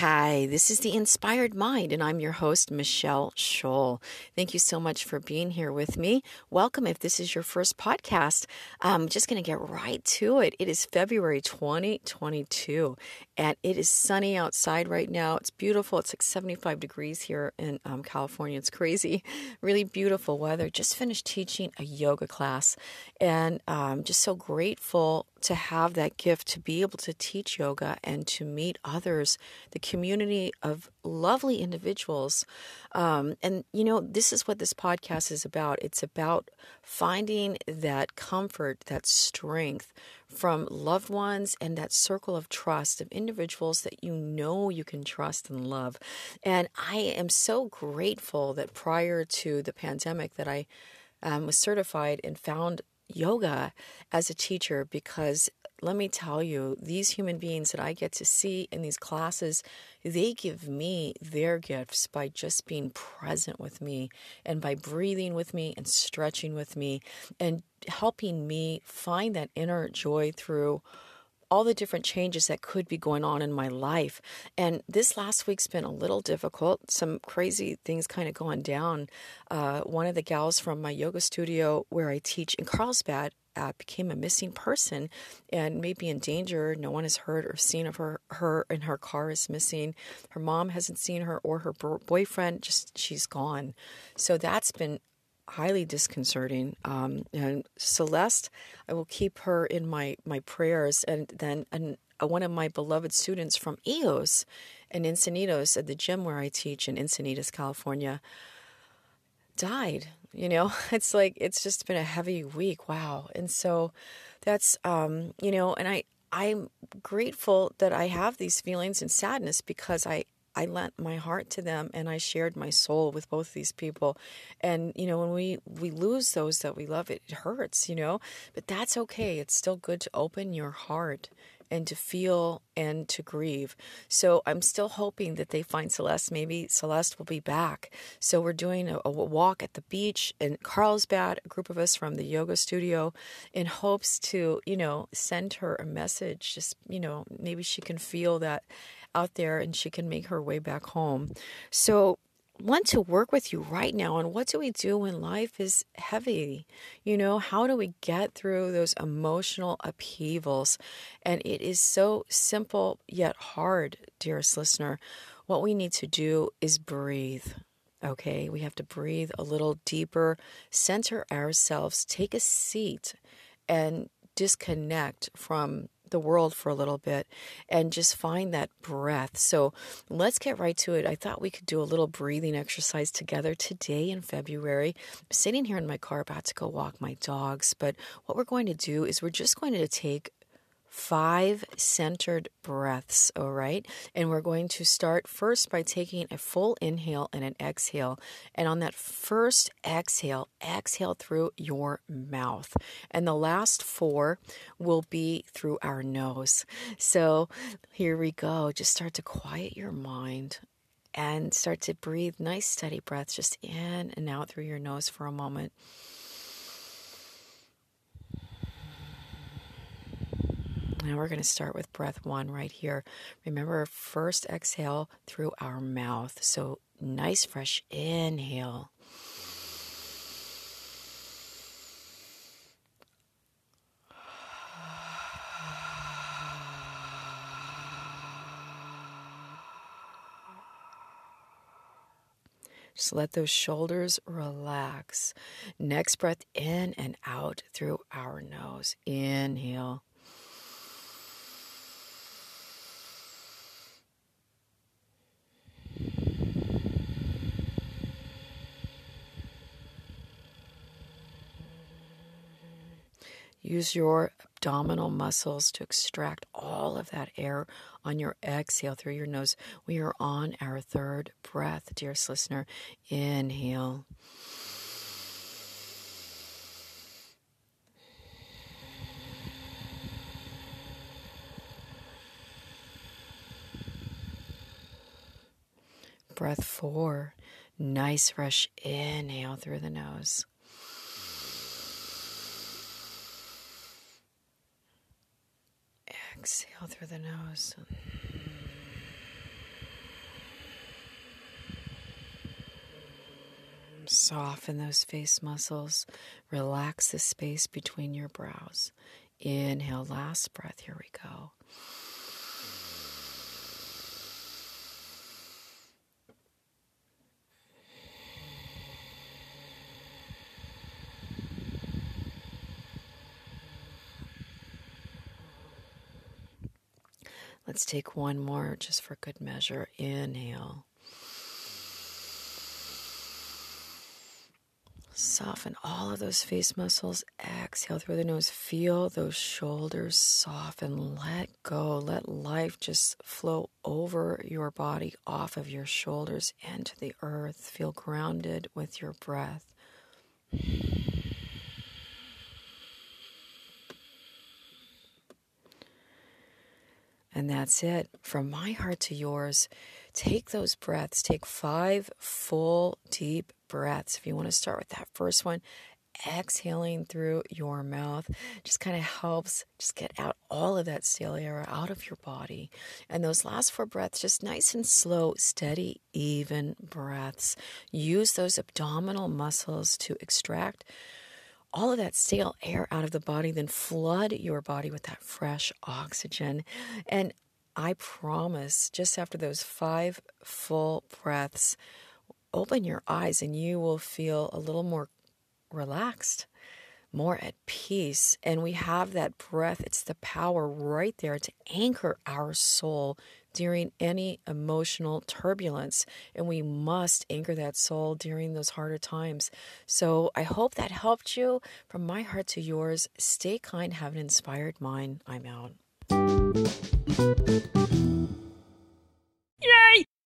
Hi, this is The Inspired Mind, and I'm your host, Machel Shill. Thank you so much for being here with me. Welcome if this is your first podcast. I'm just going to get right to it. It is February 2022, and it is sunny outside right now. It's beautiful. It's like 75 degrees here in um, California. It's crazy. Really beautiful weather. Just finished teaching a yoga class, and I'm um, just so grateful to have that gift to be able to teach yoga and to meet others, the community of lovely individuals. Um, and, you know, this is what this podcast is about. It's about finding that comfort, that strength from loved ones and that circle of trust of individuals that you know you can trust and love. And I am so grateful that prior to the pandemic that I um, was certified and found yoga as a teacher because let me tell you, these human beings that I get to see in these classes, they give me their gifts by just being present with me and by breathing with me and stretching with me and helping me find that inner joy through all the different changes that could be going on in my life. And this last week's been a little difficult. Some crazy things kind of going down. Uh, one of the gals from my yoga studio where I teach in Carlsbad uh, became a missing person and may be in danger. No one has heard or seen of her. Her and her car is missing. Her mom hasn't seen her or her boyfriend. Just she's gone. So that's been highly disconcerting. Um, and Celeste, I will keep her in my my prayers. And then an, uh, one of my beloved students from EOS and Encinitas at the gym where I teach in Encinitas, California, died. You know, it's like it's just been a heavy week. Wow. And so that's um, you know, and I I'm grateful that I have these feelings and sadness because I I lent my heart to them and I shared my soul with both these people. And you know, when we we lose those that we love, it, it hurts, you know, but that's okay. It's still good to open your heart and to feel and to grieve. So I'm still hoping that they find Celeste. Maybe Celeste will be back. So we're doing a, a, walk at the beach in Carlsbad, a group of us from the yoga studio, in hopes to, you know, send her a message. Just, you know, maybe she can feel that out there and she can make her way back home. So, want to work with you right now on what do we do when life is heavy? You know, how do we get through those emotional upheavals? And it is so simple yet hard, dearest listener. What we need to do is breathe. Okay, we have to breathe a little deeper, center ourselves, take a seat, and disconnect from the world for a little bit and just find that breath. So let's get right to it. I thought we could do a little breathing exercise together today in February. I'm sitting here in my car about to go walk my dogs, but what we're going to do is we're just going to take five centered breaths, all right? And we're going to start first by taking a full inhale and an exhale. And on that first exhale, exhale through your mouth. And the last four will be through our nose. So here we go. Just start to quiet your mind and start to breathe nice, steady breaths just in and out through your nose for a moment. Now we're going to start with breath one right here. Remember, first exhale through our mouth. So nice, fresh inhale. Just let those shoulders relax. Next breath in and out through our nose. Inhale. Use your abdominal muscles to extract all of that air on your exhale through your nose. We are on our third breath, dearest listener. Inhale. Breath four. Nice, fresh inhale through the nose. Exhale through the nose. Soften those face muscles. Relax the space between your brows. Inhale, last breath. Here we go. Let's take one more just for good measure. Inhale. Soften all of those face muscles. Exhale through the nose. Feel those shoulders soften. Let go. Let life just flow over your body, off of your shoulders, into the earth. Feel grounded with your breath. And that's it. From my heart to yours, take those breaths. Take five full, deep breaths. If you want to start with that first one, exhaling through your mouth just kind of helps just get out all of that stale air out of your body. And those last four breaths, just nice and slow, steady, even breaths. Use those abdominal muscles to extract all of that stale air out of the body, then flood your body with that fresh oxygen. And I promise, just after those five full breaths, open your eyes and you will feel a little more relaxed, more at peace. And we have that breath, it's the power right there to anchor our soul during any emotional turbulence. And we must anchor that soul during those harder times. So I hope that helped you. From my heart to yours, stay kind, have an inspired mind. I'm out.